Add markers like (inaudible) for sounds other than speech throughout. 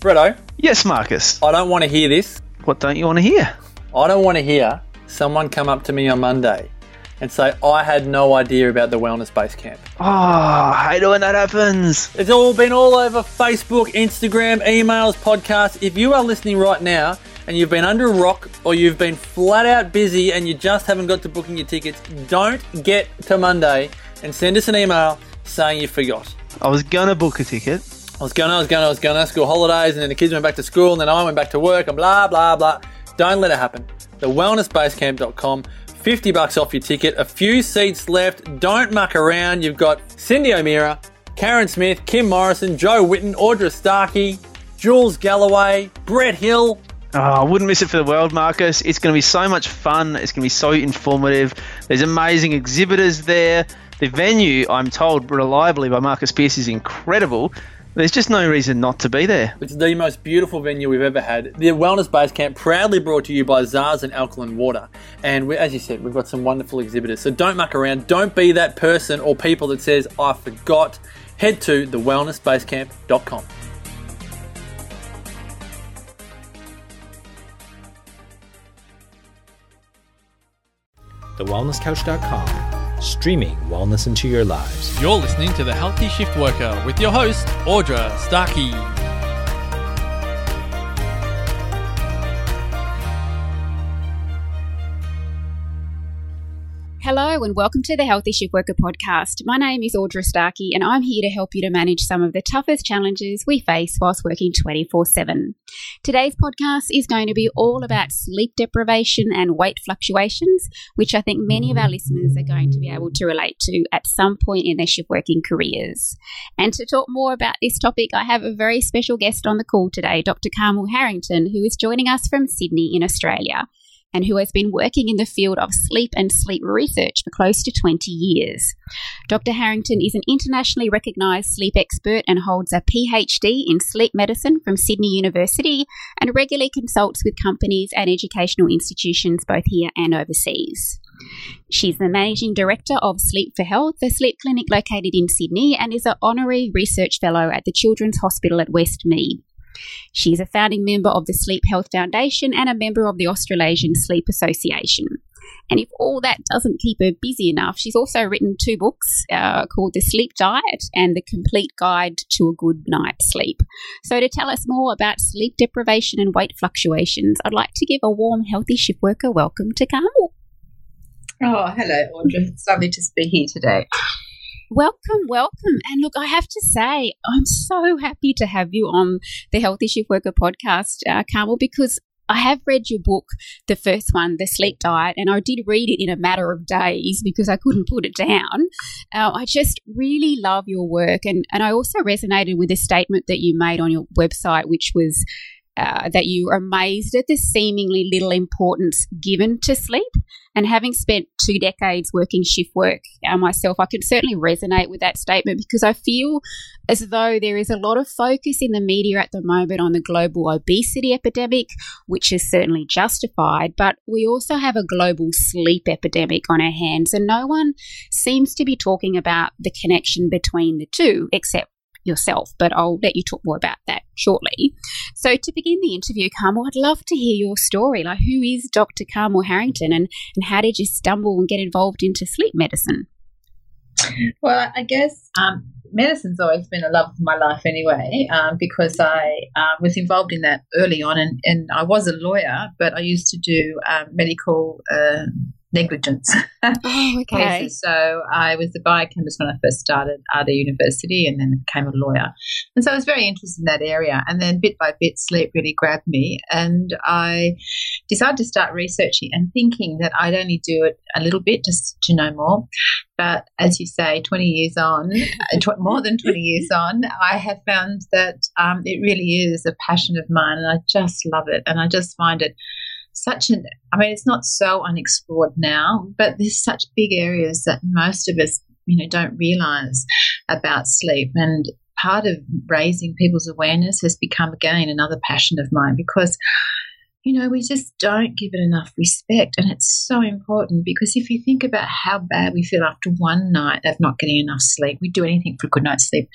Bretto, Yes, Marcus. I don't want to hear this. What don't you want to hear? I don't want to hear someone come up to me on Monday and say, I had no idea about the Wellness Base Camp. Oh, I hate when that happens. It's all been all over Facebook, Instagram, emails, podcasts. If you are listening right now and you've been under a rock or you've been flat out busy and you just haven't got to booking your tickets, don't get to Monday and send us an email saying you forgot. I was gonna book a ticket. I was gonna, I was gonna, I was gonna, school holidays, and then the kids went back to school, and then I went back to work, and blah, blah, blah. Don't let it happen. TheWellnessBasecamp.com, 50 bucks off your ticket, a few seats left. Don't muck around. You've got Cyndi O'Meara, Karen Smith, Kim Morrison, Jo Whitton, Audra Starkey, Jules Galloway, Brett Hill. Oh, I wouldn't miss it for the world, Marcus. It's going to be so much fun. It's going to be so informative. There's amazing exhibitors there. The venue, I'm told reliably by Marcus Pearce, is incredible. There's just no reason not to be there. It's the most beautiful venue we've ever had. The Wellness Base Camp, proudly brought to you by Zazen Alkaline Water. And we, as you said, we've got some wonderful exhibitors. So don't muck around. Don't be that person or people that says, I forgot. Head to thewellnessbasecamp.com. TheWellnessCouch.com, streaming wellness into your lives. You're listening to The Healthy Shift Worker with your host, Audra Starkey. And welcome to the Healthy Shift Worker podcast. My name is Audra Starkey and I'm here to help you to manage some of the toughest challenges we face whilst working 24 7. Today's podcast is going to be all about sleep deprivation and weight fluctuations, which I think many of our listeners are going to be able to relate to at some point in their shift working careers. And to talk more about this topic, I have a very special guest on the call today, Dr. Carmel Harrington, who is joining us from Sydney in Australia and who has been working in the field of sleep and sleep research for close to 20 years. Dr. Harrington is an internationally recognised sleep expert and holds a PhD in sleep medicine from Sydney University and regularly consults with companies and educational institutions both here and overseas. She's the Managing Director of Sleep for Health, a sleep clinic located in Sydney, and is an honorary research fellow at the Children's Hospital at Westmead. She's a founding member of the Sleep Health Foundation and a member of the Australasian Sleep Association. And if all that doesn't keep her busy enough, she's also written two books uh, called The Sleep Diet and The Complete Guide to a Good Night's Sleep. So, to tell us more about sleep deprivation and weight fluctuations, I'd like to give a warm, healthy shift worker welcome to Carmel. Oh, hello, Audra. It's lovely to be here today. Welcome, welcome. And look, I have to say, I'm so happy to have you on the Healthy Shift Worker podcast, uh, Carmel, because I have read your book, the first one, The Sleep Diet, and I did read it in a matter of days because I couldn't put it down. Uh, I just really love your work. And, and I also resonated with a statement that you made on your website, which was uh, that you are amazed at the seemingly little importance given to sleep. And having spent two decades working shift work uh, myself, I can certainly resonate with that statement because I feel as though there is a lot of focus in the media at the moment on the global obesity epidemic, which is certainly justified, but we also have a global sleep epidemic on our hands, and no one seems to be talking about the connection between the two, except yourself, but I'll let you talk more about that shortly. So, to begin the interview, Carmel, I'd love to hear your story. Like, who is Dr. Carmel Harrington and, and how did you stumble and get involved into sleep medicine? Well, I guess um, medicine's always been a love of my life anyway, um, because I uh, was involved in that early on, and, and I was a lawyer, but I used to do um, medical. Uh, negligence oh, (laughs) okay. cases. So I was a biochemist when I first started at a university and then became a lawyer. And so I was very interested in that area. And then bit by bit, sleep really grabbed me. And I decided to start researching and thinking that I'd only do it a little bit just to know more. But as you say, 20 years on, more than 20 years (laughs) on, I have found that um, it really is a passion of mine. And I just love it. And I just find it such an I mean it's not so unexplored now, but there's such big areas that most of us, you know, don't realize about sleep. And part of raising people's awareness has become again another passion of mine because you know, we just don't give it enough respect. And it's so important because if you think about how bad we feel after one night of not getting enough sleep, we do anything for a good night's sleep.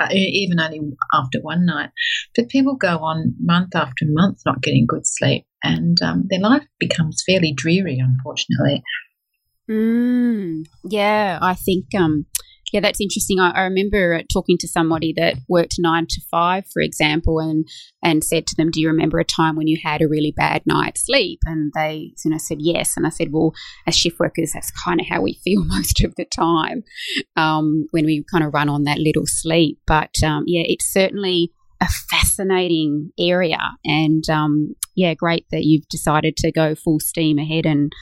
uh, even only after one night. But people go on month after month not getting good sleep, and um, their life becomes fairly dreary, unfortunately. Mm, yeah, I think um, yeah, that's interesting. I, I, remember talking to somebody that worked nine to five, for example, and and said to them, "Do you remember a time when you had a really bad night's sleep?" And they, you know, said yes. And I said, "Well, as shift workers, that's kind of how we feel (laughs) most of the time um, when we kind of run on that little sleep." But um, yeah, it's certainly a fascinating area, and um, yeah, great that you've decided to go full steam ahead and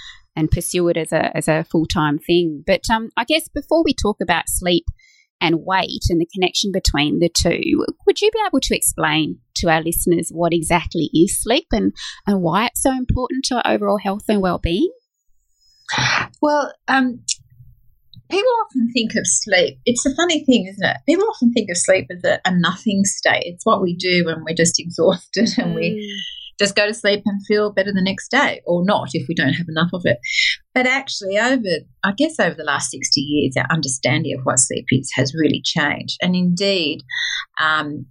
and pursue it as a as a full time thing. But um, I guess before we talk about sleep and weight and the connection between the two, would you be able to explain to our listeners what exactly is sleep and, and why it's so important to our overall health and well being? Well, um, people often think of sleep. It's a funny thing, isn't it? People often think of sleep as a, a nothing state. It's what we do when we're just exhausted and mm. we just go to sleep and feel better the next day, or not if we don't have enough of it. But actually, over, I guess, over the last 60 years, our understanding of what sleep is has really changed. And indeed, um,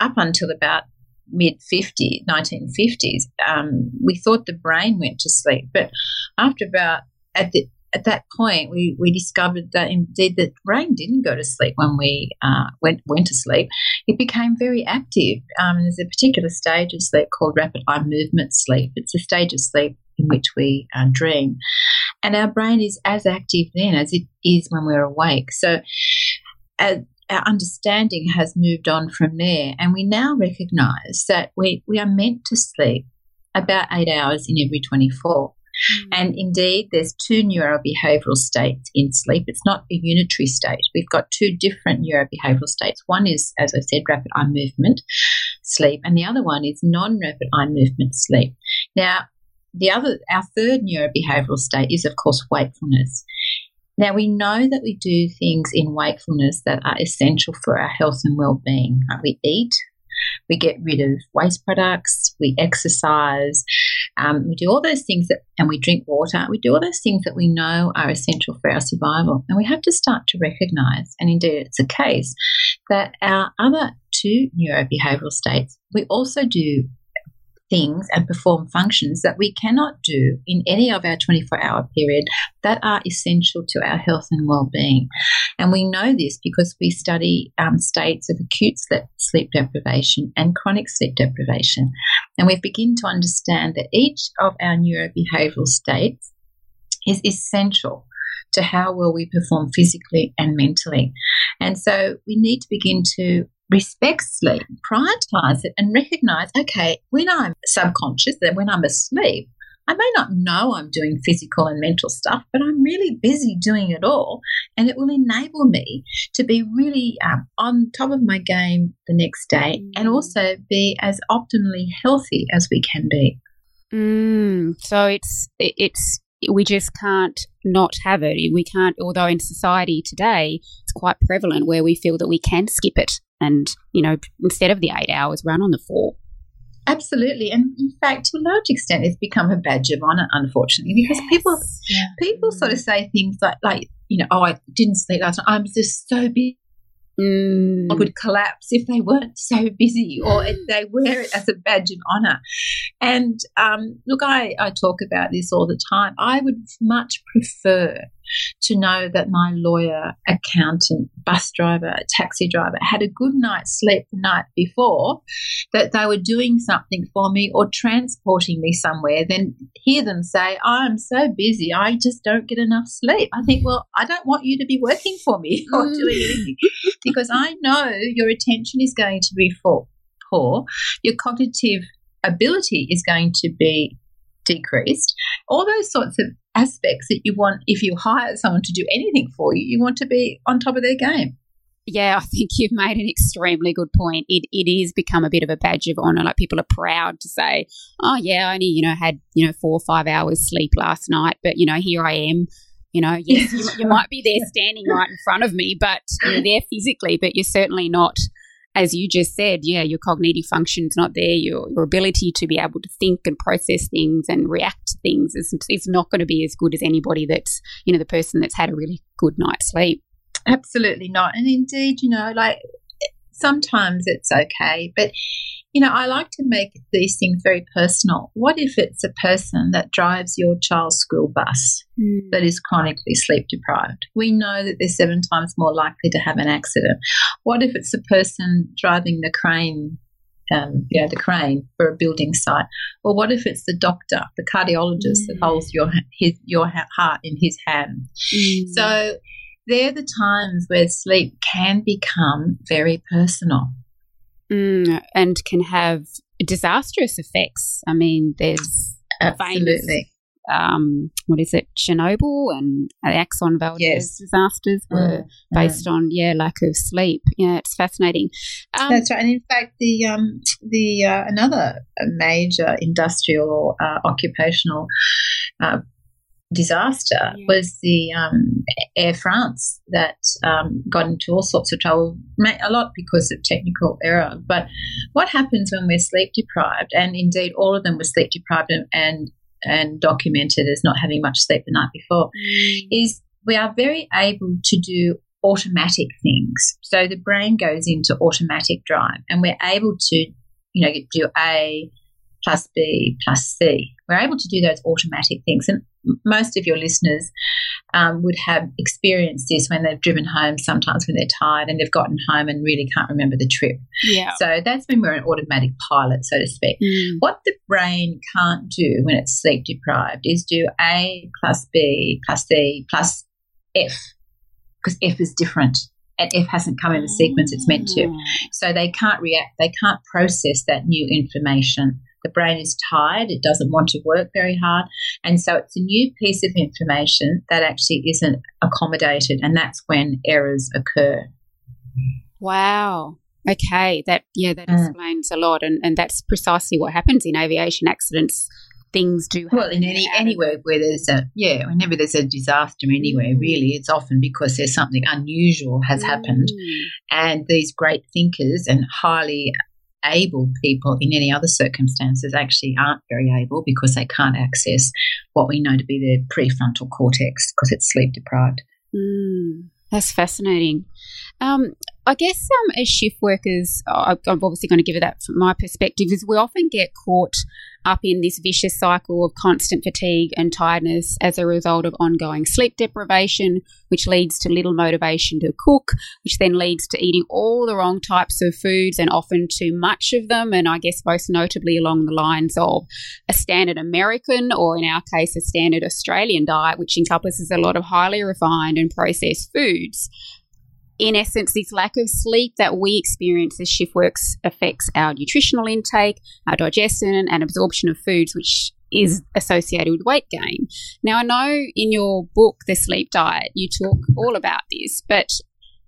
up until about mid 50 1950s um, we thought the brain went to sleep but after about at the at that point, we, we discovered that indeed the brain didn't go to sleep when we uh, went went to sleep. It became very active. Um, there's a particular stage of sleep called rapid eye movement sleep. It's a stage of sleep in which we uh, dream, and our brain is as active then as it is when we're awake. So. Uh, our understanding has moved on from there, and we now recognize that we, we are meant to sleep about eight hours in every 24. Mm. And indeed, there's two neurobehavioral states in sleep. It's not a unitary state. We've got two different neurobehavioral states. One is, as I said, rapid eye movement sleep, and the other one is non rapid eye movement sleep. Now, the other, our third neurobehavioral state is, of course, wakefulness. Now, we know that we do things in wakefulness that are essential for our health and well being. Like we eat, we get rid of waste products, we exercise, um, we do all those things that, and we drink water. We do all those things that we know are essential for our survival. And we have to start to recognize, and indeed it's a case, that our other two neurobehavioral states, we also do things and perform functions that we cannot do in any of our 24 hour period that are essential to our health and well-being. And we know this because we study um, states of acute sleep deprivation and chronic sleep deprivation. And we begin to understand that each of our neurobehavioral states is essential to how well we perform physically and mentally. And so we need to begin to respect sleep, prioritize it, and recognize okay, when I'm subconscious, that when I'm asleep, I may not know I'm doing physical and mental stuff, but I'm really busy doing it all. And it will enable me to be really um, on top of my game the next day mm. and also be as optimally healthy as we can be. Mm, so it's, it's, we just can't not have it. We can't, although in society today, it's quite prevalent where we feel that we can skip it and, you know, instead of the eight hours, run on the four. Absolutely, and in fact, to a large extent, it's become a badge of honor, unfortunately, because yes. people yeah. people sort of say things like, like you know, oh, I didn't sleep last night. I'm just so busy. Mm. would collapse if they weren't so busy or if they wear it as a badge of honor. And um, look, I, I talk about this all the time. I would much prefer to know that my lawyer, accountant, bus driver, taxi driver had a good night's sleep the night before, that they were doing something for me or transporting me somewhere, then hear them say, oh, I'm so busy, I just don't get enough sleep. I think, well, I don't want you to be working for me (laughs) or mm. doing anything (laughs) because I know your attention is going to be poor, your cognitive ability is going to be decreased. All those sorts of aspects that you want if you hire someone to do anything for you, you want to be on top of their game. Yeah, I think you've made an extremely good point. It it is become a bit of a badge of honor. Like people are proud to say, "Oh yeah, I only you know had you know four or five hours sleep last night, but you know here I am." You know, yes, you, you (laughs) might be there standing right in front of me, but you're there physically, but you're certainly not as you just said, yeah, your cognitive function's not there. Your, your ability to be able to think and process things and react to things is, is not going to be as good as anybody that's, you know, the person that's had a really good night's sleep. Absolutely not. And indeed, you know, like sometimes it's okay. But, you know, I like to make these things very personal. What if it's a person that drives your child's school bus Mm. that is chronically sleep deprived? We know that they're seven times more likely to have an accident. What if it's a person driving the crane? Um, you know the crane for a building site, or what if it's the doctor, the cardiologist that Mm. holds your his your heart in his hand? Mm. So they're the times where sleep can become very personal. Mm, and can have disastrous effects. I mean, there's Absolutely. um, what is it, Chernobyl and the Exxon Valdez Yes. disasters were Mm, based on yeah lack of sleep. Yeah, it's fascinating. Um, That's right. And in fact, the um, the uh, another major industrial uh, occupational uh, disaster Yeah. was the um, Air France that um, got into all sorts of trouble, a lot because of technical error. But what happens when we're sleep deprived, and indeed all of them were sleep deprived and and, and documented as not having much sleep the night before, is we are very able to do automatic things. So the brain goes into automatic drive and we're able to, you know, do A plus B plus C. We're able to do those automatic things. And most of your listeners um, would have experienced this when they've driven home, sometimes when they're tired and they've gotten home and really can't remember the trip. yeah. So that's when we're an automatic pilot, so to speak. Mm. What the brain can't do when it's sleep deprived is do A plus B plus C plus F, because F is different and F hasn't come in the sequence it's meant to. So they can't react, they can't process that new information. The brain is tired, it doesn't want to work very hard. And so it's a new piece of information that actually isn't accommodated, and that's when errors occur. Wow. Okay. That yeah, that Mm. explains a lot, and and that's precisely what happens in aviation accidents. Things do happen Well, in any anywhere where there's a yeah, whenever there's a disaster anywhere, Mm. really, it's often because there's something unusual has happened, Mm. and these great thinkers and highly able people in any other circumstances actually aren't very able because they can't access what we know to be their prefrontal cortex because it's sleep deprived. Mm, that's fascinating. Um, I guess um, as shift workers, I'm obviously going to give it that from my perspective, is we often get caught up in this vicious cycle of constant fatigue and tiredness as a result of ongoing sleep deprivation, which leads to little motivation to cook, which then leads to eating all the wrong types of foods and often too much of them. And I guess most notably along the lines of a standard American, or in our case, a standard Australian diet, which encompasses a lot of highly refined and processed foods. In essence, this lack of sleep that we experience as shift works affects our nutritional intake, our digestion, and absorption of foods, which is associated with weight gain. Now, I know in your book, The Sleep Diet, you talk all about this, but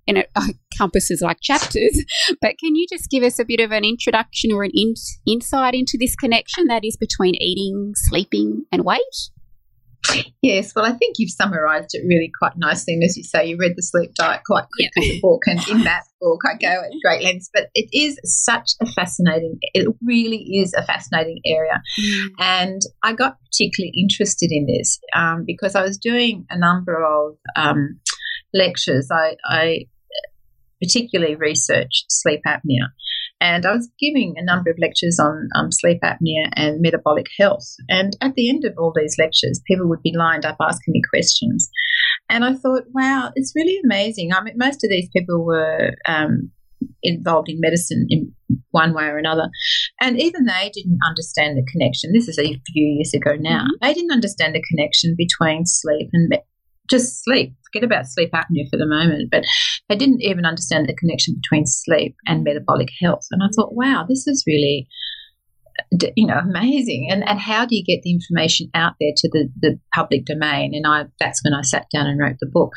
and (laughs) it oh, encompasses like chapters. But can you just give us a bit of an introduction or an in- insight into this connection that is between eating, sleeping, and weight? Yes, well, I think you've summarised it really quite nicely. And as you say, you read the sleep diet quite quickly, the book, and in that book, I go at great lengths. But it is such a fascinating, it really is a fascinating area. And I got particularly interested in this um, because I was doing a number of um, lectures. I, I particularly researched sleep apnea. And I was giving a number of lectures on um, sleep apnea and metabolic health. And at the end of all these lectures, people would be lined up asking me questions. And I thought, wow, it's really amazing. I mean, most of these people were um, involved in medicine in one way or another. And even they didn't understand the connection. This is a few years ago now. They didn't understand the connection between sleep and just sleep. Forget about sleep apnea for the moment, but they didn't even understand the connection between sleep and metabolic health. And I thought, wow, this is really, you know, amazing. And and how do you get the information out there to the, the public domain? And I that's when I sat down and wrote the book.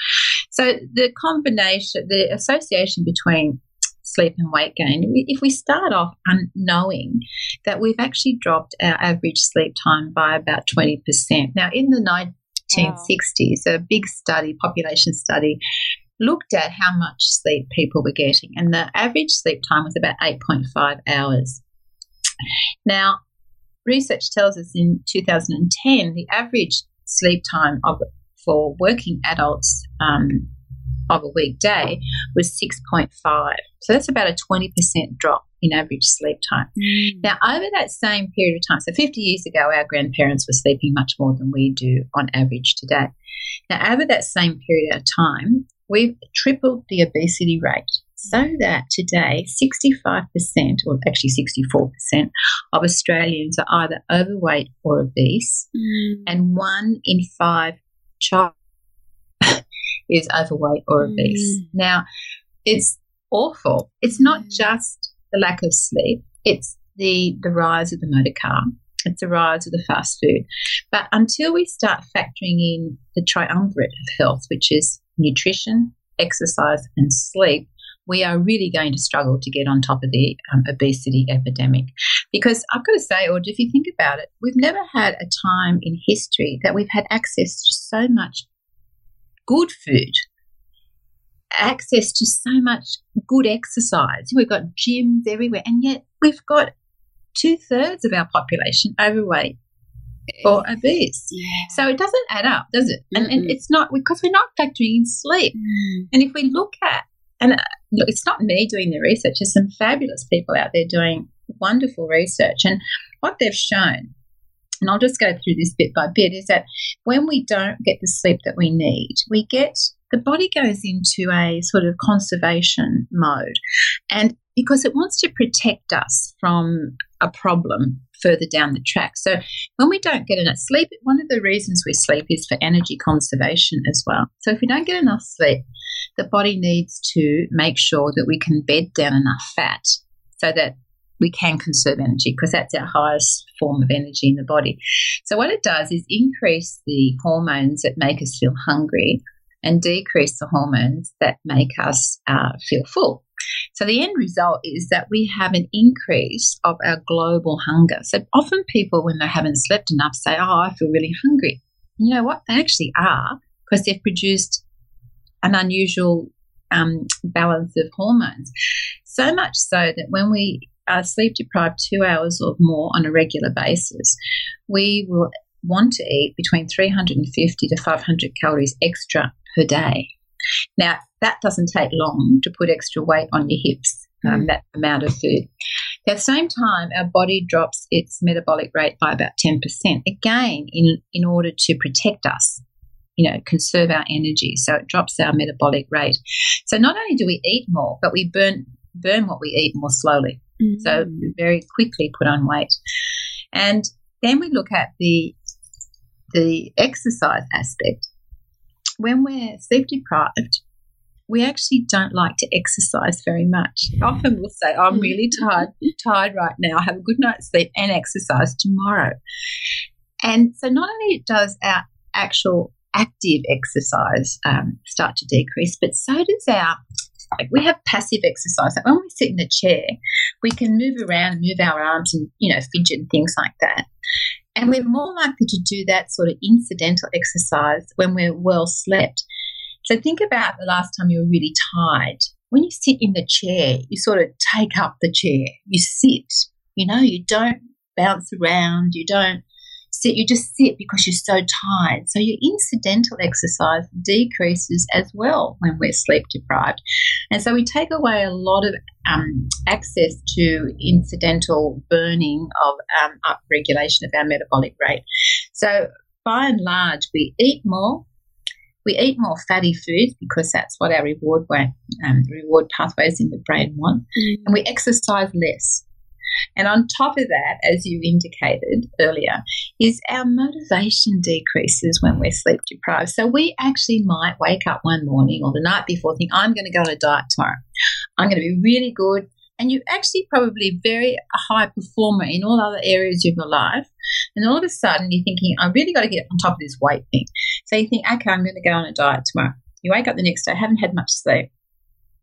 So the combination, the association between sleep and weight gain, if we start off unknowing that we've actually dropped our average sleep time by about 20%. Now, in the 1960s, a big study, population study, looked at how much sleep people were getting, and the average sleep time was about 8.5 hours. Now, research tells us in 2010, the average sleep time of, for working adults um, of a weekday was 6.5. So that's about a 20% drop in average sleep time. Mm. Now, over that same period of time, so 50 years ago, our grandparents were sleeping much more than we do on average today. Now, over that same period of time, we've tripled the obesity rate so that today 65%, or actually 64%, of Australians are either overweight or obese, Mm. and one in five child (laughs) is overweight or obese. Mm. Now, it's awful. It's not Mm. just the lack of sleep, it's the, the rise of the motor car. It's the rise of the fast food. But until we start factoring in the triumvirate of health, which is nutrition, exercise, and sleep, we are really going to struggle to get on top of the um, obesity epidemic. Because I've got to say, Audrey, if you think about it, we've never had a time in history that we've had access to so much good food, access to so much good exercise. We've got gyms everywhere, and yet we've got two thirds of our population overweight or obese. Yeah. So it doesn't add up, does it? And, and it's not because we're not factoring in sleep. Mm. And if we look at, and uh, look, it's not me doing the research, there's some fabulous people out there doing wonderful research. And what they've shown, and I'll just go through this bit by bit, is that when we don't get the sleep that we need, we get the body goes into a sort of conservation mode. And because it wants to protect us from a problem further down the track. So when we don't get enough sleep, one of the reasons we sleep is for energy conservation as well. So if we don't get enough sleep, the body needs to make sure that we can bed down enough fat so that we can conserve energy because that's our highest form of energy in the body. So what it does is increase the hormones that make us feel hungry and decrease the hormones that make us uh, feel full. So the end result is that we have an increase of our global hunger. So often people, when they haven't slept enough, say, "Oh, I feel really hungry." You know what? They actually are because they've produced an unusual um, balance of hormones. So much so that when we are sleep deprived two hours or more on a regular basis, we will want to eat between 350 to 500 calories extra per day. Now, that doesn't take long to put extra weight on your hips, um, that amount of food. At the same time, our body drops its metabolic rate by about 10%, again, in, in order to protect us, you know, conserve our energy. So it drops our metabolic rate. So not only do we eat more, but we burn, burn what we eat more slowly. So Mm. we very quickly put on weight. And then we look at the the exercise aspect. When we're sleep deprived, we actually don't like to exercise very much. Often we'll say, I'm really tired, tired right now. Have a good night's sleep and exercise tomorrow. And so not only does our actual active exercise um, start to decrease, but so does our like we have passive exercise. Like when we sit in a chair, we can move around, and move our arms, and you know, fidget and things like that. And we're more likely to do that sort of incidental exercise when we're well slept. So think about the last time you were really tired. When you sit in the chair, you sort of take up the chair. You sit. You know, you don't bounce around. You don't sit. You just sit because you're so tired. So your incidental exercise decreases as well when we're sleep deprived. And so we take away a lot of um, access to incidental burning of um, upregulation of our metabolic rate. So by and large, we eat more. We eat more fatty foods because that's what our reward way, um, reward pathways in the brain want, and we exercise less. And on top of that, as you indicated earlier, is our motivation decreases when we're sleep deprived. So we actually might wake up one morning or the night before think, I'm going to go on a diet tomorrow. I'm going to be really good. And you're actually probably very high performer in all other areas of your life. And all of a sudden you're thinking, I really got to get on top of this weight thing. So you think, okay, I'm going to go on a diet tomorrow. You wake up the next day, haven't had much sleep.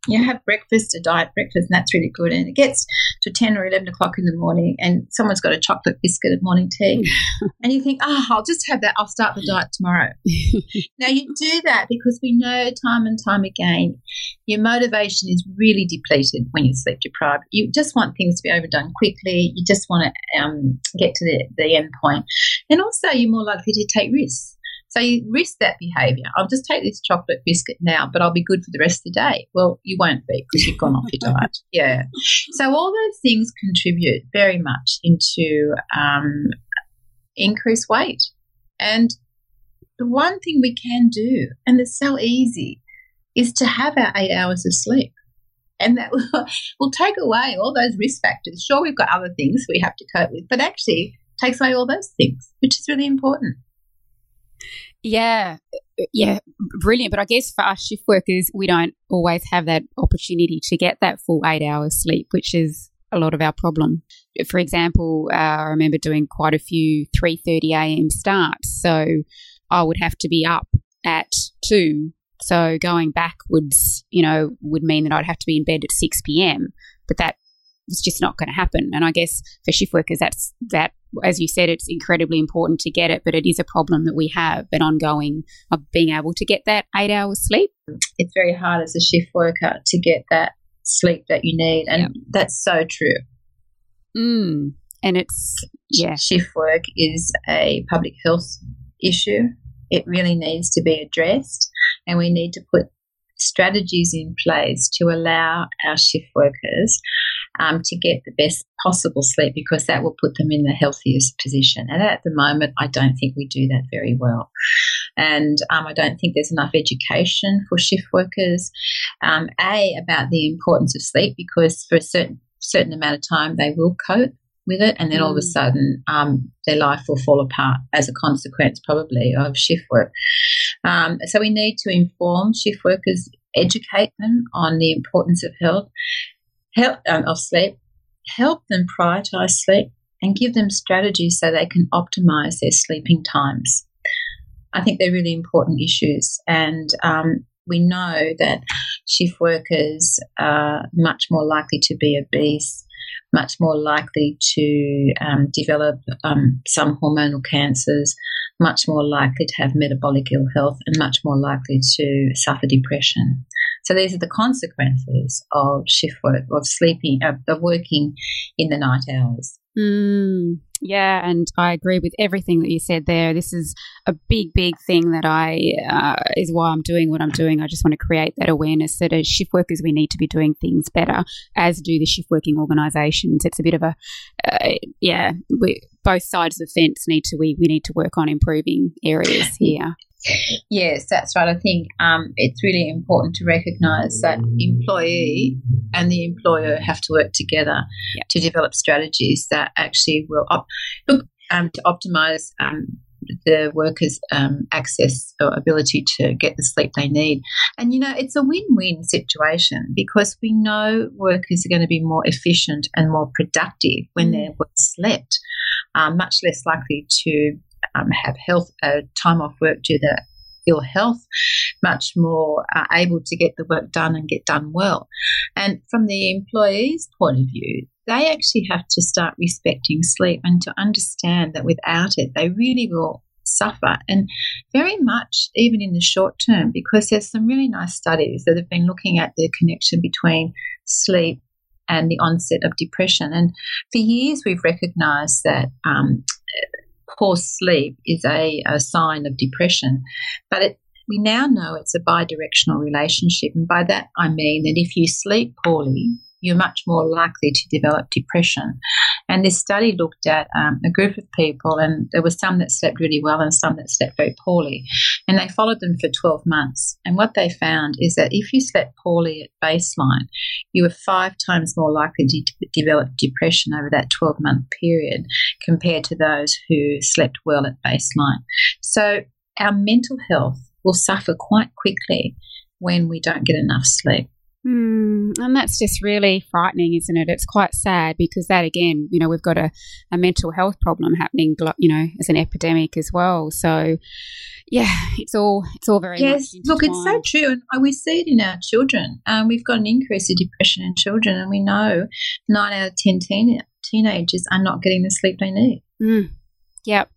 You have breakfast, a diet breakfast, and that's really good. And it gets to 10 or 11 o'clock in the morning, and someone's got a chocolate biscuit at morning tea. (laughs) and you think, oh, I'll just have that. I'll start the diet tomorrow. (laughs) now, you do that because we know time and time again your motivation is really depleted when you're sleep deprived. You just want things to be overdone quickly. You just want to um, get to the, the end point. And also, you're more likely to take risks. So you risk that behavior. I'll just take this chocolate biscuit now, but I'll be good for the rest of the day. Well, you won't be because you've gone off your (laughs) diet. Yeah. So all those things contribute very much into um, increased weight. And the one thing we can do, and it's so easy, is to have our eight hours of sleep. And that will, (laughs) will take away all those risk factors. Sure, we've got other things we have to cope with, but actually takes away all those things, which is really important. Yeah, yeah, brilliant. But I guess for us shift workers, we don't always have that opportunity to get that full eight hours sleep, which is a lot of our problem. For example, uh, I remember doing quite a few 3:30 a.m. starts, so I would have to be up at two. So going backwards, you know, would mean that I'd have to be in bed at 6 p.m. But that was just not going to happen. And I guess for shift workers, that's that. As you said, it's incredibly important to get it, but it is a problem that we have an ongoing of being able to get that eight hours sleep. It's very hard as a shift worker to get that sleep that you need, and yep. that's so true. Mm. And it's yeah, shift work is a public health issue. It really needs to be addressed, and we need to put strategies in place to allow our shift workers um, to get the best possible sleep because that will put them in the healthiest position. And at the moment, I don't think we do that very well. And um, I don't think there's enough education for shift workers, um, A, about the importance of sleep because for a certain certain amount of time they will cope with it, and then all of a mm. sudden um, their life will fall apart as a consequence, probably, of shift work. Um, so we need to inform shift workers, educate them on the importance of health, help um, of sleep, help them prioritize sleep, and give them strategies so they can optimize their sleeping times. I think they're really important issues, and um, we know that shift workers are much more likely to be obese much more likely to um, develop um, some hormonal cancers, much more likely to have metabolic ill health, and much more likely to suffer depression. So these are the consequences of shift work, of sleeping, of, of working in the night hours. Mm, yeah, and I agree with everything that you said there. This is a big, big thing that I uh, is why I'm doing what I'm doing. I just want to create that awareness that as shift workers, we need to be doing things better, as do the shift working organisations. It's a bit of a uh, yeah. We, both sides of the fence need to we we need to work on improving areas here. Yes, that's right. I think um, it's really important to recognise that employee and the employer have to work together to develop strategies that actually will op- look um, to optimise um, the workers' um, access or ability to get the sleep they need. And you know, it's a win-win situation because we know workers are going to be more efficient and more productive when mm. they're well slept, um, much less likely to um, have health uh, time off work due to ill health, much more uh, able to get the work done and get done well. And from the employee's point of view, they actually have to start respecting sleep and to understand that without it, they really will suffer and very much even in the short term because there's some really nice studies that have been looking at the connection between sleep and the onset of depression and for years we've recognized that um, poor sleep is a, a sign of depression, but it, we now know it's a bidirectional relationship. And by that, I mean that if you sleep poorly, you're much more likely to develop depression. And this study looked at um, a group of people, and there were some that slept really well and some that slept very poorly. And they followed them for 12 months. And what they found is that if you slept poorly at baseline, you were five times more likely to develop depression over that 12 month period compared to those who slept well at baseline. So our mental health will suffer quite quickly when we don't get enough sleep. Mm, and that's just really frightening, isn't it? It's quite sad because that, again, you know, we've got a, a mental health problem happening, you know, as an epidemic as well. So, yeah, it's all it's all very yes. Look, it's so true, and we see it in our children. Um, we've got an increase of depression in children, and we know nine out of ten teen- teenagers are not getting the sleep they need. Mm. Yep.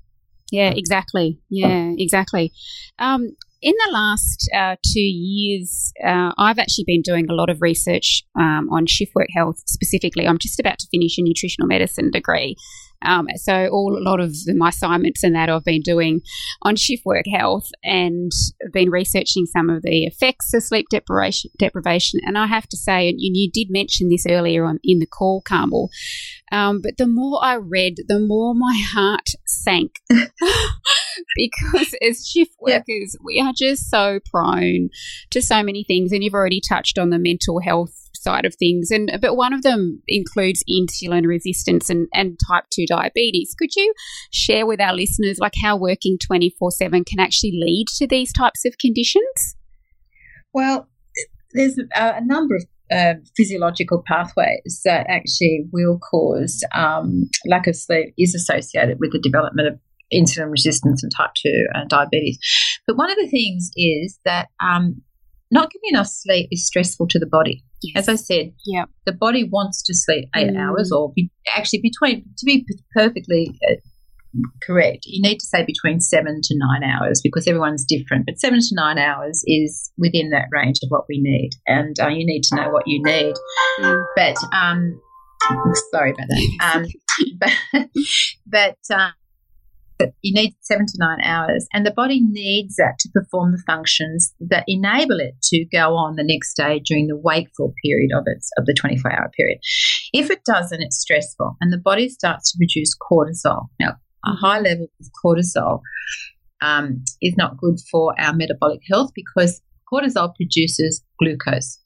Yeah, exactly. Yeah, exactly. Um, in the last uh, two years, uh, I've actually been doing a lot of research um, on shift work health specifically. I'm just about to finish a nutritional medicine degree. Um, so all a lot of my assignments and that I've been doing on shift work health and been researching some of the effects of sleep deprivation. deprivation. And I have to say, and you did mention this earlier on in the call, Carmel, um, but the more I read, the more my heart sank (laughs) (laughs) because as shift workers, yeah. we are just so prone to so many things. And you've already touched on the mental health side of things, and but one of them includes insulin resistance and, and type two diabetes. Could you share with our listeners like how working twenty four seven can actually lead to these types of conditions? Well, there's a, a number of uh, physiological pathways that actually will cause um, lack of sleep is associated with the development of insulin resistance and type 2 uh, diabetes. But one of the things is that um, not getting enough sleep is stressful to the body. Yes. As I said, yep. the body wants to sleep eight mm. hours or be, actually between, to be perfectly uh, correct, you need to say between seven to nine hours because everyone's different. But seven to nine hours is within that range of what we need, and uh, you need to know what you need. Mm. But um, sorry about that. (laughs) Um, (laughs) but but uh, you need seven to nine hours, and the body needs that to perform the functions that enable it to go on the next day during the wakeful period of its of the 24 hour period. If it doesn't, it's stressful, and the body starts to produce cortisol. Now, a high level of cortisol um, is not good for our metabolic health because cortisol produces glucose.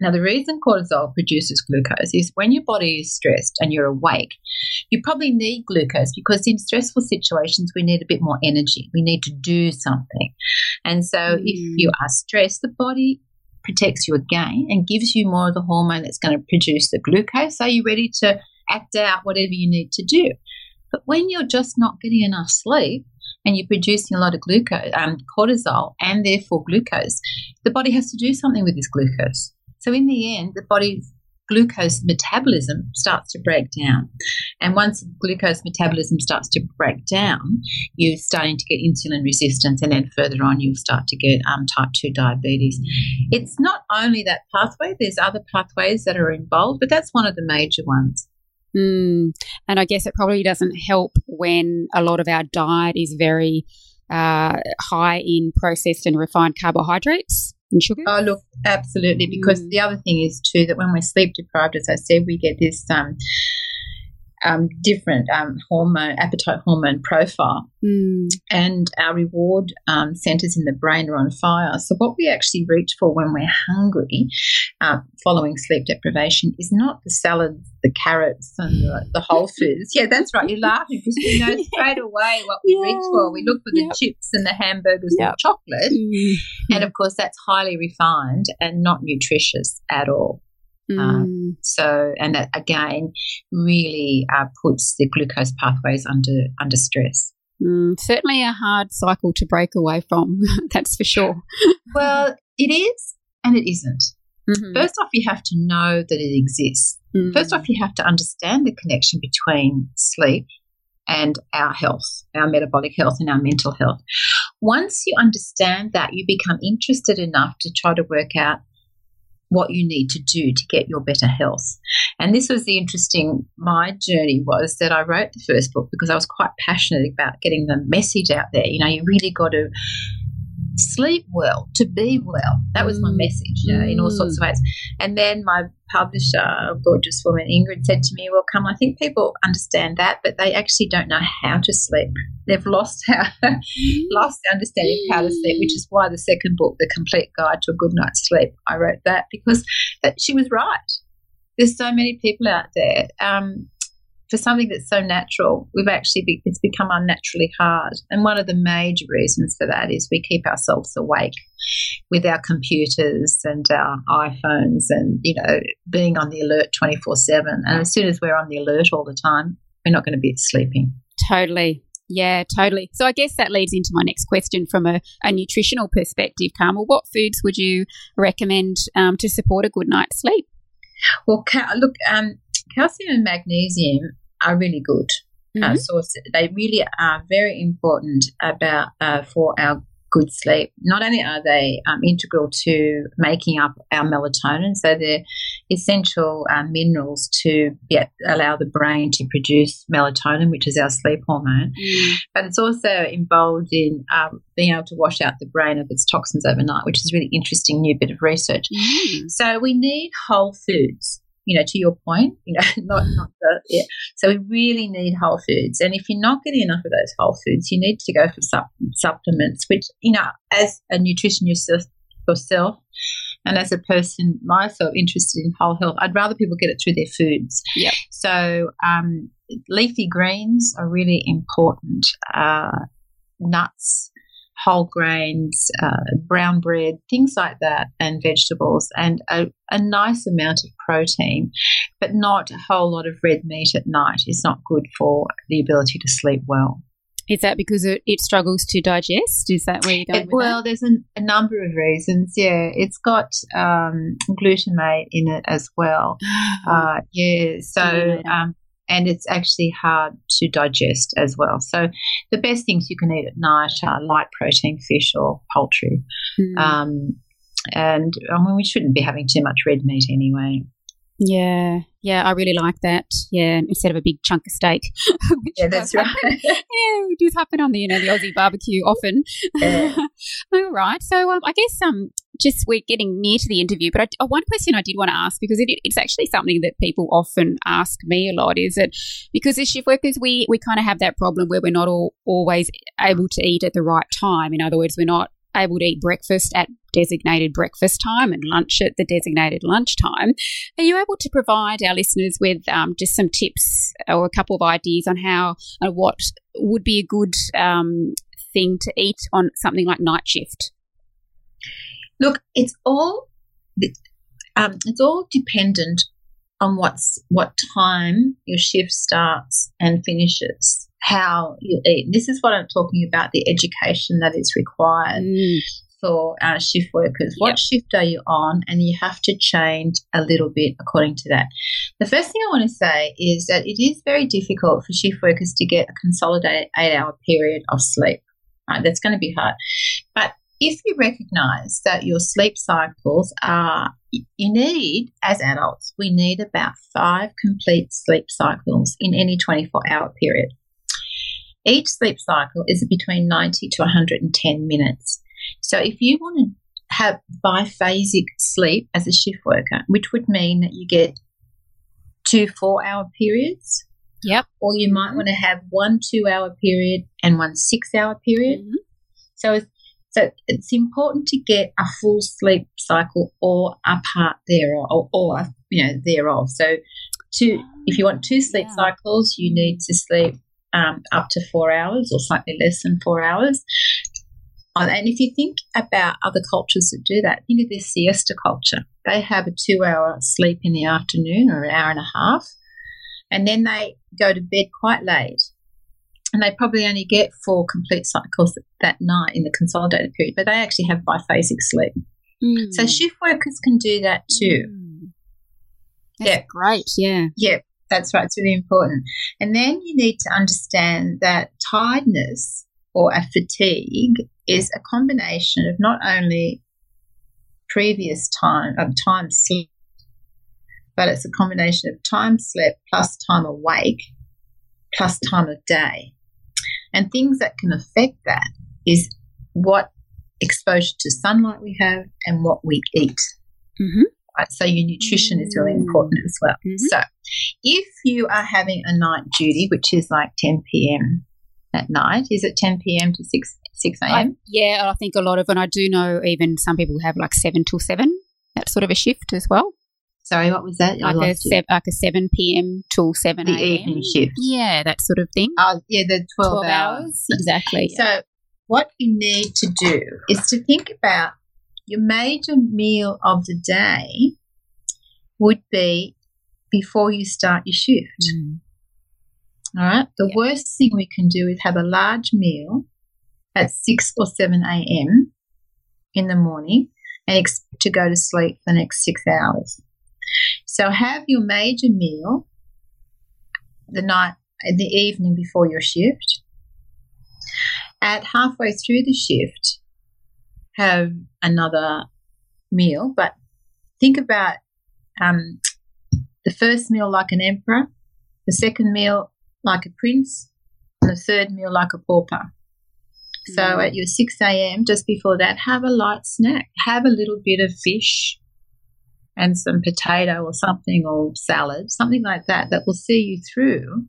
Now, the reason cortisol produces glucose is when your body is stressed and you're awake, you probably need glucose because in stressful situations, we need a bit more energy. We need to do something. And so, mm. if you are stressed, the body protects you again and gives you more of the hormone that's going to produce the glucose. Are you're ready to act out whatever you need to do. But when you're just not getting enough sleep, and you're producing a lot of glucose, um, cortisol, and therefore glucose, the body has to do something with this glucose. So in the end, the body's glucose metabolism starts to break down. And once glucose metabolism starts to break down, you're starting to get insulin resistance, and then further on, you'll start to get um, type 2 diabetes. It's not only that pathway, there's other pathways that are involved, but that's one of the major ones. Mm. And I guess it probably doesn't help when a lot of our diet is very uh, high in processed and refined carbohydrates and sugar? Oh, look, absolutely. Because mm. the other thing is too that when we're sleep deprived, as I said, we get this um, um, different um, hormone, appetite hormone profile, mm. and our reward um, centers in the brain are on fire. So, what we actually reach for when we're hungry, uh, following sleep deprivation, is not the salads, the carrots, and the, (laughs) the whole foods. Yeah, that's right. You're laughing because we know (laughs) straight away what we yeah. reach for. We look for the yep. chips and the hamburgers yep. and the chocolate, mm. and of course, that's highly refined and not nutritious at all. Um, mm. Um, so, and that again really uh, puts the glucose pathways under under stress. Mm, certainly a hard cycle to break away from. (laughs) that's for sure. (laughs) well, it is, and it isn't. Mm-hmm. First off, you have to know that it exists. Mm-hmm. First off, you have to understand the connection between sleep and our health, our metabolic health, and our mental health. Once you understand that, you become interested enough to try to work out what you need to do to get your better health. And this was the interesting, my journey was that I wrote the first book because I was quite passionate about getting the message out there. You know, you really got to sleep well, to be well. That was my mm. message you know, in all sorts of ways. And then my publisher, a gorgeous woman, Ingrid, said to me, Well, come, I think people understand that, but they actually don't know how to sleep. They've lost (laughs) how lost the understanding of how to sleep, which is why the second book, The Complete Guide to a Good Night's Sleep, I wrote that because that, she was right. There's so many people out there. Um, for something that's so natural, we've actually be, it's become unnaturally hard. And one of the major reasons for that is we keep ourselves awake with our computers and our iPhones, and you know, being on the alert twenty four seven. And as soon as we're on the alert all the time, we're not going to be sleeping. Totally. Yeah, totally. So I guess that leads into my next question from a, a nutritional perspective, Carmel. What foods would you recommend um, to support a good night's sleep? Well, ca- look, um, calcium and magnesium are really good uh, mm-hmm. uh, sources. They really are very important about uh, for our good sleep. Not only are they um, integral to making up our melatonin, so they're essential um, minerals to get, allow the brain to produce melatonin, which is our sleep hormone, Mm. but it's also involved in um, being able to wash out the brain of its toxins overnight, which is a really interesting new bit of research. Mm. So we need whole foods. You know, to your point, you know, (laughs) not not the yeah. So we really need whole foods, and if you're not getting enough of those whole foods, you need to go for sup- supplements. Which you know, as a nutritionist yourself, and as a person myself interested in whole health, I'd rather people get it through their foods. Yep. So um, leafy greens are really important. Uh, nuts, whole grains, uh, brown bread, things like that, and vegetables, and a, a nice amount of protein, but not a whole lot of red meat at night is not good for the ability to sleep well. Is that because it, it struggles to digest? Is that where you're going It- well, there's an, a number of reasons. Yeah, it's got um, glutamate in it as well. (gasps) Uh, yeah, so um, and it's actually hard to digest as well. So the best things you can eat at night are light protein fish or poultry. Mm. Um, and I mean, we shouldn't be having too much red meat anyway. yeah, yeah, I really like that. Yeah, instead of a big chunk of steak. (laughs) Yeah, that's right. happen. (laughs) yeah, it does happen on the you know the Aussie barbecue often. Yeah. (laughs) All right, so um, I guess um, just we're getting near to the interview, but I, uh, one question I did want to ask because it, it's actually something that people often ask me a lot is that because as shift workers we we kind of have that problem where we're not all, always able to eat at the right time. In other words, we're not able to eat breakfast at designated breakfast time and lunch at the designated lunch time. Are you able to provide our listeners with um, just some tips or a couple of ideas on how uh, what would be a good um, thing to eat on something like night shift? Look, it's all um, it's all dependent on what's what time your shift starts and finishes. How you eat. This is what I'm talking about. The education that is required for our shift workers. What Yep. shift are you on? And you have to change a little bit according to that. The first thing I want to say is that it is very difficult for shift workers to get a consolidated eight hour period of sleep. Right? That's going to be hard. But if you recognize that your sleep cycles are, you need, as adults, we need about five complete sleep cycles in any 24 hour period. Each sleep cycle is between 90 to 110 minutes. So if you want to have biphasic sleep as a shift worker, which would mean that you get two four hour periods, Yep. or you might want to have one two hour period and one six hour period. Mhm. So it's, so it's important to get a full sleep cycle or a part thereof, or, or you know thereof. So, two if you want two sleep Yeah. cycles, you need to sleep um, up to four hours or slightly less than four hours. Uh, And if you think about other cultures that do that, think of this siesta culture. They have a two-hour sleep in the afternoon or an hour and a half, and then they go to bed quite late and they probably only get four complete cycles that night in the consolidated period, but they actually have biphasic sleep. Mm. So shift workers can do that too. Mm. Yeah. great. Yeah. Yeah, that's right. It's really important. And then you need to understand that tiredness or a fatigue is a combination of not only previous time of time sleep, but it's a combination of time slept plus time awake plus time of day. And things that can affect that is what exposure to sunlight we have and what we eat. Mm-hmm. Right? So your nutrition is really Mm. important as well. Mhm. So if you are having a night duty, which is like 10 p.m. at night, is it 10 p.m. to 6, 6 I, a.m.? yeah, I think a lot of, and I do know even some people have like seven till seven, that sort of a shift as well. Sorry, what was that? Like a, sev- like a 7 p.m. till 7 a.m. evening shift. Yeah, that sort of thing. Oh, yeah, the 12, 12 hours. Exactly. So, what you need to do is to think about your major meal of the day would be before you start your shift. Mm. All right. The Yeah. worst thing we can do is have a large meal at 6 or 7 a.m. in the morning and expect to go to sleep for the next six hours. So have your major meal the night, the evening before your shift. At halfway through the shift, have another meal, but think about um, the first meal like an emperor, the second meal like a prince, and the third meal like a pauper. So Mm. at your 6 a.m., just before that, have a light snack. Have a little bit of fish and some potato or something or salad, something like that, that will see you through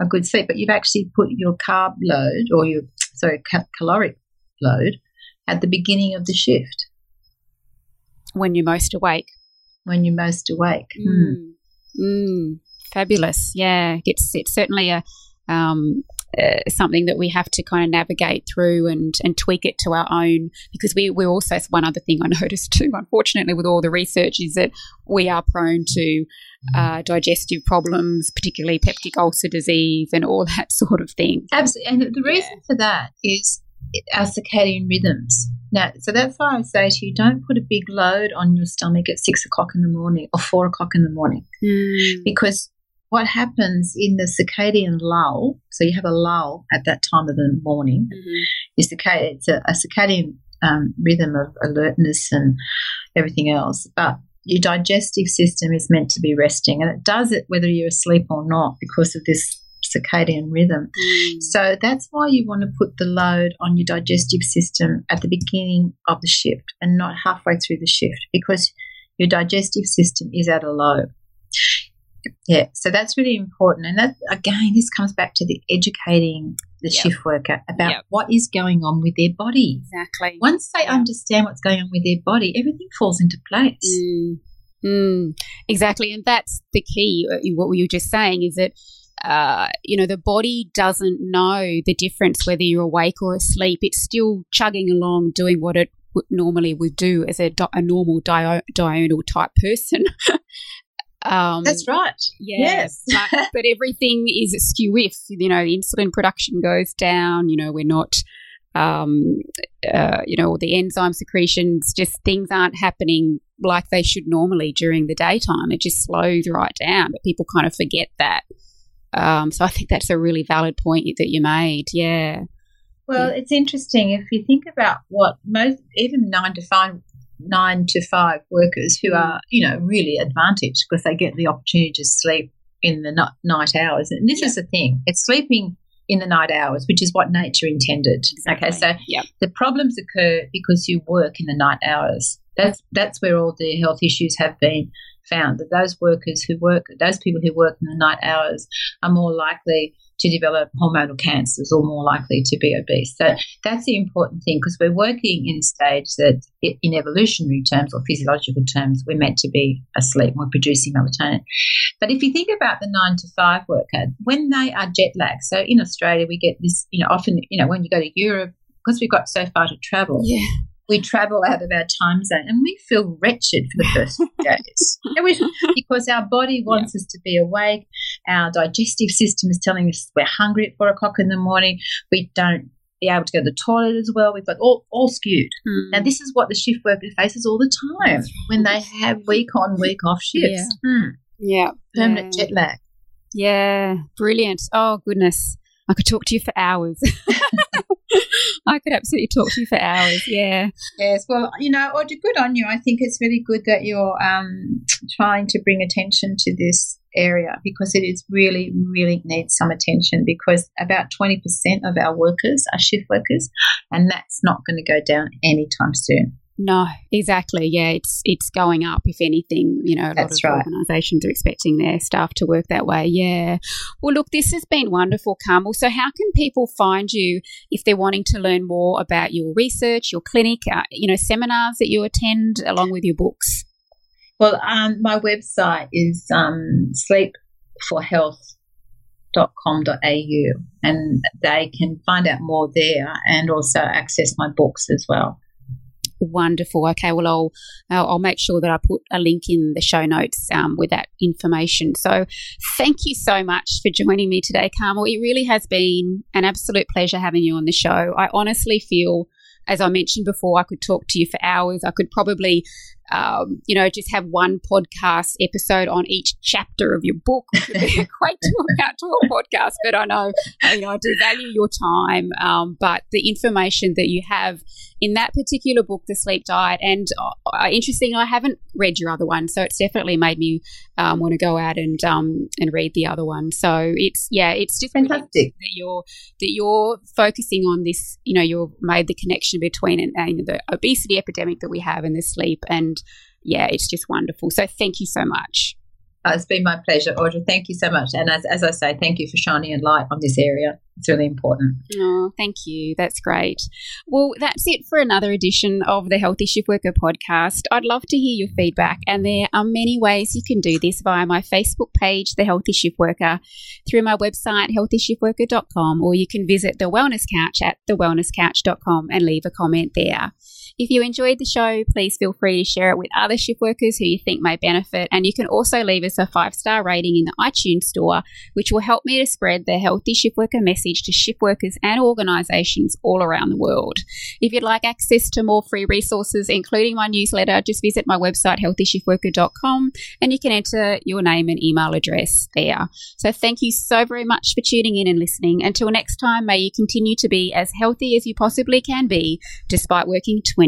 a good sleep. But you've actually put your carb load or your, sorry, ca- caloric load at the beginning of the shift when you're most awake. when you're most awake. Mm. Mm. Fabulous. Yeah, it's it's certainly a um, uh, something that we have to kind of navigate through and and tweak it to our own because we we also one other thing I (laughs) noticed too, unfortunately, with all the research is that we are prone to uh, digestive problems, particularly peptic ulcer disease and all (laughs) that sort of thing. Absolutely. And the reason for that is our circadian rhythms. Now, so that's why I say to you, don't put a big load on your stomach at six o'clock in the morning or four o'clock in the morning. Mm. Because what happens in the circadian lull, so you have a lull at that time of the morning, Mhm. is it's a, a circadian um, rhythm of alertness and everything else. But your digestive system is meant to be resting, and it does it whether you're asleep or not because of this circadian rhythm. Mm. So that's why you want to put the load on your digestive system at the beginning of the shift and not halfway through the shift because your digestive system is at a low. Yeah, so that's really important. And that, again, this comes back to the educating the Yep. shift worker about Yep. what is going on with their body. Exactly. Once they understand what's going on with their body, everything falls into place. Mm, mm, exactly, and that's the key. uh, What you were just saying is that uh, you know the body doesn't know the difference whether you're awake or asleep. It's still chugging along, doing what it would normally would do as a, di- a normal dio- diurnal type person. (laughs) um, That's right. Yes, Yes. but, (laughs) but everything is skew if you know the insulin production goes down. You know we're not, um, uh, you know the enzyme secretions. Just things aren't happening like they should normally during the daytime. It just slows right down. But people kind of forget that. Um, so I think that's a really valid point that you made. Yeah. Well, it's interesting if you think about what most, even nine to five, nine to five workers who mm. are, you know, really advantaged because they get the opportunity to sleep in the ni- night hours. And this is the thing: it's sleeping in the night hours, which is what nature intended. Okay, so yeah. the problems occur because you work in the night hours. That's that's where all the health issues have been found. That those workers who work, those people who work in the night hours, are more likely to develop hormonal cancers or more likely to be obese. So that's the important thing because we're working in a stage that, in evolutionary terms or physiological terms, we're meant to be asleep. We're producing melatonin. But if you think about the nine to five worker, when they are jet lagged, so in Australia we get this, you know, often, you know, when you go to Europe, because we've got so far to travel, Yeah. We travel out of our time zone and we feel wretched for the first few (laughs) days we- because our body wants us to be awake. Our digestive system is telling us we're hungry at four o'clock in the morning. We don't be able to go to the toilet as well. We've got all, all skewed. Mm. Now, this is what the shift worker faces all the time when they have week on, week off shifts. Yeah. Permanent Yeah. jet lag. Yeah, brilliant. Oh, goodness. I could talk to you for hours. (laughs) I could absolutely talk to you for hours. Yeah. Yes, well, you know, Audrey, good on you. I think it's really good that you're um, trying to bring attention to this area because it is really, really needs some attention because about 20% of our workers are shift workers and that's not going to go down anytime soon. No, exactly. Yeah, it's it's going up. If anything, you know, a lot of right. organisations are expecting their staff to work that way. Yeah. Well, look, this has been wonderful, Carmel. So, how can people find you if they're wanting to learn more about your research, your clinic, uh, you know, seminars that you attend, along with your books? Well, um, my website is um, sleepforhealth.com.au and they can find out more there and also access my books as well. Wonderful. Okay, well, I'll I'll make sure that I put a link in the show notes um, with that information. So, thank you so much for joining me today, Carmel. It really has been an absolute pleasure having you on the show. I honestly feel, as I mentioned before, I could talk to you for hours. I could probably um, you know, just have one podcast episode on each chapter of your book, would be (laughs) equate to about 12 podcasts. But I know, you know, I do value your time. Um, but the information that you have in that particular book, The Sleep Diet, and uh, interesting, I haven't read your other one, so it's definitely made me um, want to go out and um, and read the other one. So it's yeah, it's just fantastic that you're that you're focusing on this. You know, you've made the connection between and, and the obesity epidemic that we have and the sleep, and yeah, it's just wonderful. So thank you so much. Uh, it's been my pleasure, Audrey. Thank you so much. And as, as I say, thank you for shining a light on this area. It's really important. Oh, thank you. That's great. Well, that's it for another edition of the Healthy Shift Worker podcast. I'd love to hear your feedback, and there are many ways you can do this via my Facebook page, The Healthy Shift Worker, through my website, healthyshiftworker.com, or you can visit the Wellness Couch at thewellnesscouch.com and leave a comment there. If you enjoyed the show, please feel free to share it with other shift workers who you think may benefit. And you can also leave us a five star rating in the iTunes store, which will help me to spread the healthy shift worker message to shift workers and organisations all around the world. If you'd like access to more free resources, including my newsletter, just visit my website, healthyshiftworker.com, and you can enter your name and email address there. So thank you so very much for tuning in and listening. Until next time, may you continue to be as healthy as you possibly can be, despite working 20